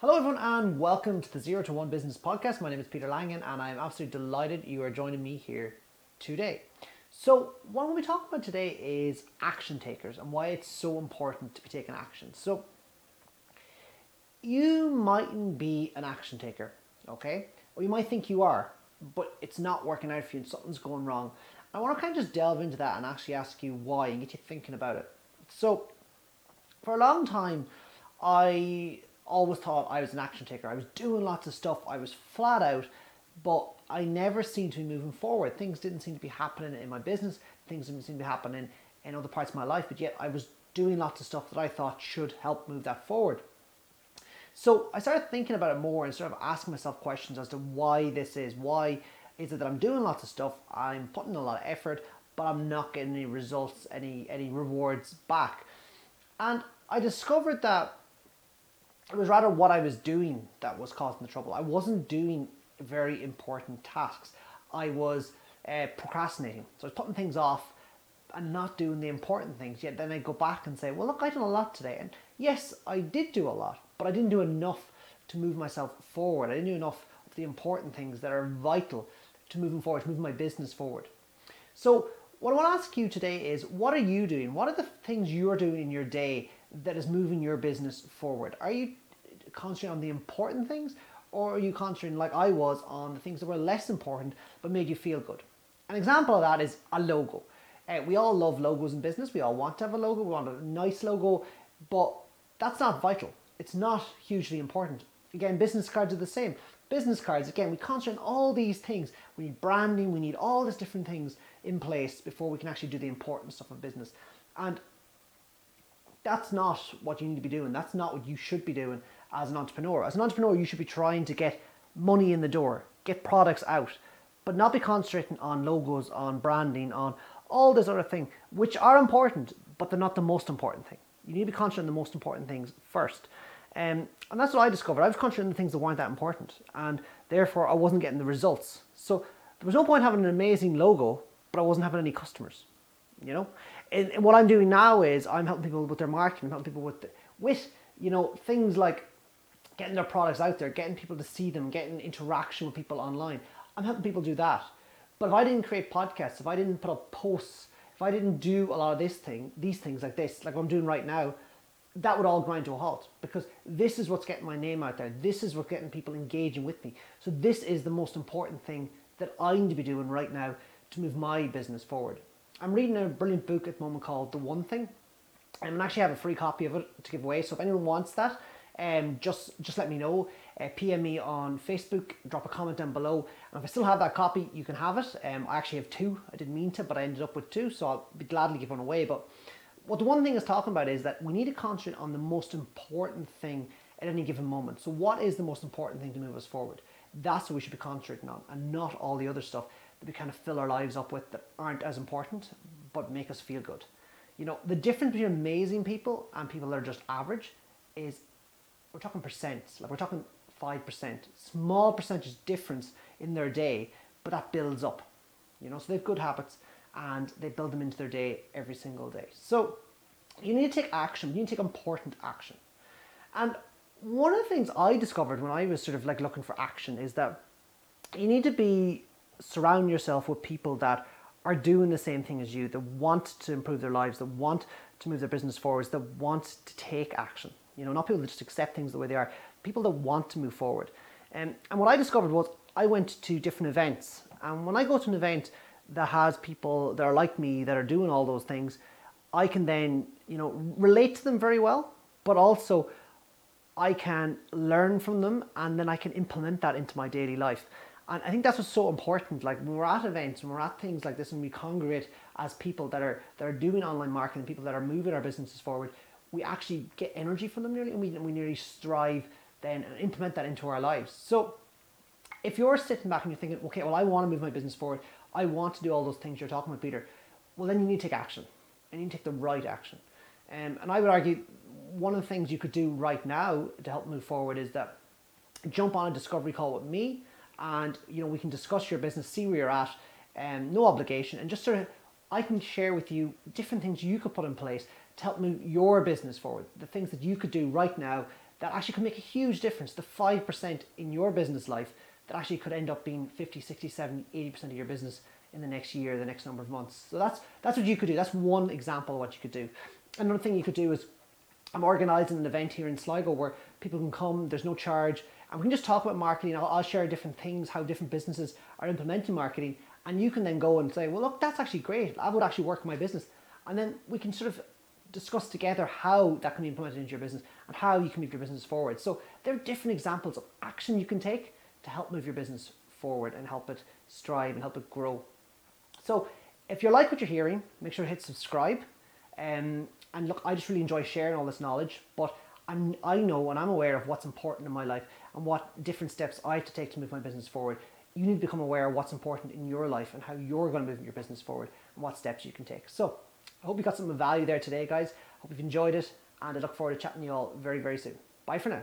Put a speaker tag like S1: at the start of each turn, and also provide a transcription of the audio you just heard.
S1: Hello, everyone, and welcome to the Zero to One Business Podcast. My name is Peter Langan, and I'm absolutely delighted you are joining me here today. So, what we talk about today is action takers and why it's so important to be taking action. So, you mightn't be an action taker, okay? Or you might think you are, but it's not working out for you and something's going wrong. I want to kind of just delve into that and actually ask you why and get you thinking about it. So, for a long time, I always thought I was an action taker. I was doing lots of stuff. I was flat out, but I never seemed to be moving forward. Things didn't seem to be happening in my business. Things didn't seem to be happening in other parts of my life. But yet I was doing lots of stuff that I thought should help move that forward. So I started thinking about it more and sort of asking myself questions as to why this is. Why is it that I'm doing lots of stuff? I'm putting a lot of effort, but I'm not getting any results, any any rewards back. And I discovered that it was rather what I was doing that was causing the trouble. I wasn't doing very important tasks. I was uh, procrastinating. So I was putting things off and not doing the important things. Yet then I go back and say, well, look, I did a lot today. And yes, I did do a lot, but I didn't do enough to move myself forward. I didn't do enough of the important things that are vital to moving forward, to moving my business forward. So what I want to ask you today is, what are you doing? What are the things you're doing in your day that is moving your business forward? Are you concentrating on the important things or are you concentrating like I was on the things that were less important but made you feel good? An example of that is a logo. Uh, we all love logos in business. We all want to have a logo. We want a nice logo, but that's not vital. It's not hugely important. Again, business cards are the same. Business cards, again, we concentrate on all these things. We need branding, we need all these different things in place before we can actually do the important stuff of business. And that's not what you need to be doing. That's not what you should be doing as an entrepreneur. As an entrepreneur, you should be trying to get money in the door, get products out, but not be concentrating on logos, on branding, on all this other thing, which are important, but they're not the most important thing. You need to be concentrating on the most important things first. Um, and that's what I discovered. I was concentrating on things that weren't that important, and therefore I wasn't getting the results. So there was no point having an amazing logo, but I wasn't having any customers. You know, and, what I'm doing now is I'm helping people with their marketing, I'm helping people with with you know things like getting their products out there, getting people to see them, getting interaction with people online. I'm helping people do that. But if I didn't create podcasts, if I didn't put up posts, if I didn't do a lot of this thing, these things like this, like I'm doing right now, that would all grind to a halt because this is what's getting my name out there. This is what's getting people engaging with me. So this is the most important thing that I need to be doing right now to move my business forward. I'm reading a brilliant book at the moment called The One Thing. And I actually have a free copy of it to give away. So if anyone wants that, um, just just let me know. Uh, PM me on Facebook, drop a comment down below. And if I still have that copy, you can have it. Um, I actually have two. I didn't mean to, but I ended up with two, so I'll be gladly give one away. But what the one thing is talking about is that we need to concentrate on the most important thing at any given moment. So what is the most important thing to move us forward? That's what we should be concentrating on, and not all the other stuff that we kind of fill our lives up with that aren't as important, but make us feel good. You know, the difference between amazing people and people that are just average is we're talking percents, like we're talking 5%, small percentage difference in their day, but that builds up. You know, so they have good habits and they build them into their day every single day. So you need to take action, you need to take important action. And one of the things I discovered when I was sort of like looking for action is that you need to be surround yourself with people that are doing the same thing as you, that want to improve their lives, that want to move their business forwards, that want to take action. You know, not people that just accept things the way they are, people that want to move forward. Um, and what I discovered was I went to different events. And when I go to an event that has people that are like me, that are doing all those things, I can then, you know, relate to them very well, but also I can learn from them and then I can implement that into my daily life. And I think that's what's so important. Like when we're at events, when we're at things like this, and we congregate as people that are that are doing online marketing, people that are moving our businesses forward, we actually get energy from them nearly, and we, we nearly strive then and implement that into our lives. So if you're sitting back and you're thinking, okay, well, I want to move my business forward, I want to do all those things you're talking about, Peter, well, then you need to take action, and you need to take the right action. Um, and I would argue one of the things you could do right now to help move forward is that jump on a discovery call with me, and you know we can discuss your business, see where you're at, um, no obligation, and just sort of I can share with you different things you could put in place to help move your business forward. The things that you could do right now that actually could make a huge difference. The 5% in your business life that actually could end up being 50, 60, 70, 80% of your business in the next year, the next number of months. So that's that's what you could do. That's one example of what you could do. Another thing you could do is I'm organising an event here in Sligo where people can come, there's no charge, and we can just talk about marketing. I'll, I'll share different things, how different businesses are implementing marketing, and you can then go and say, well, look, that's actually great. That would actually work in my business. And then we can sort of discuss together how that can be implemented into your business and how you can move your business forward. So there are different examples of action you can take to help move your business forward and help it strive and help it grow. So if you like what you're hearing, make sure to hit subscribe. Um, and look, I just really enjoy sharing all this knowledge, but I'm, I know and I'm aware of what's important in my life and what different steps I have to take to move my business forward. You need to become aware of what's important in your life and how you're going to move your business forward and what steps you can take. So I hope you got some value there today, guys. Hope you've enjoyed it, and I look forward to chatting to you all very, very soon. Bye for now.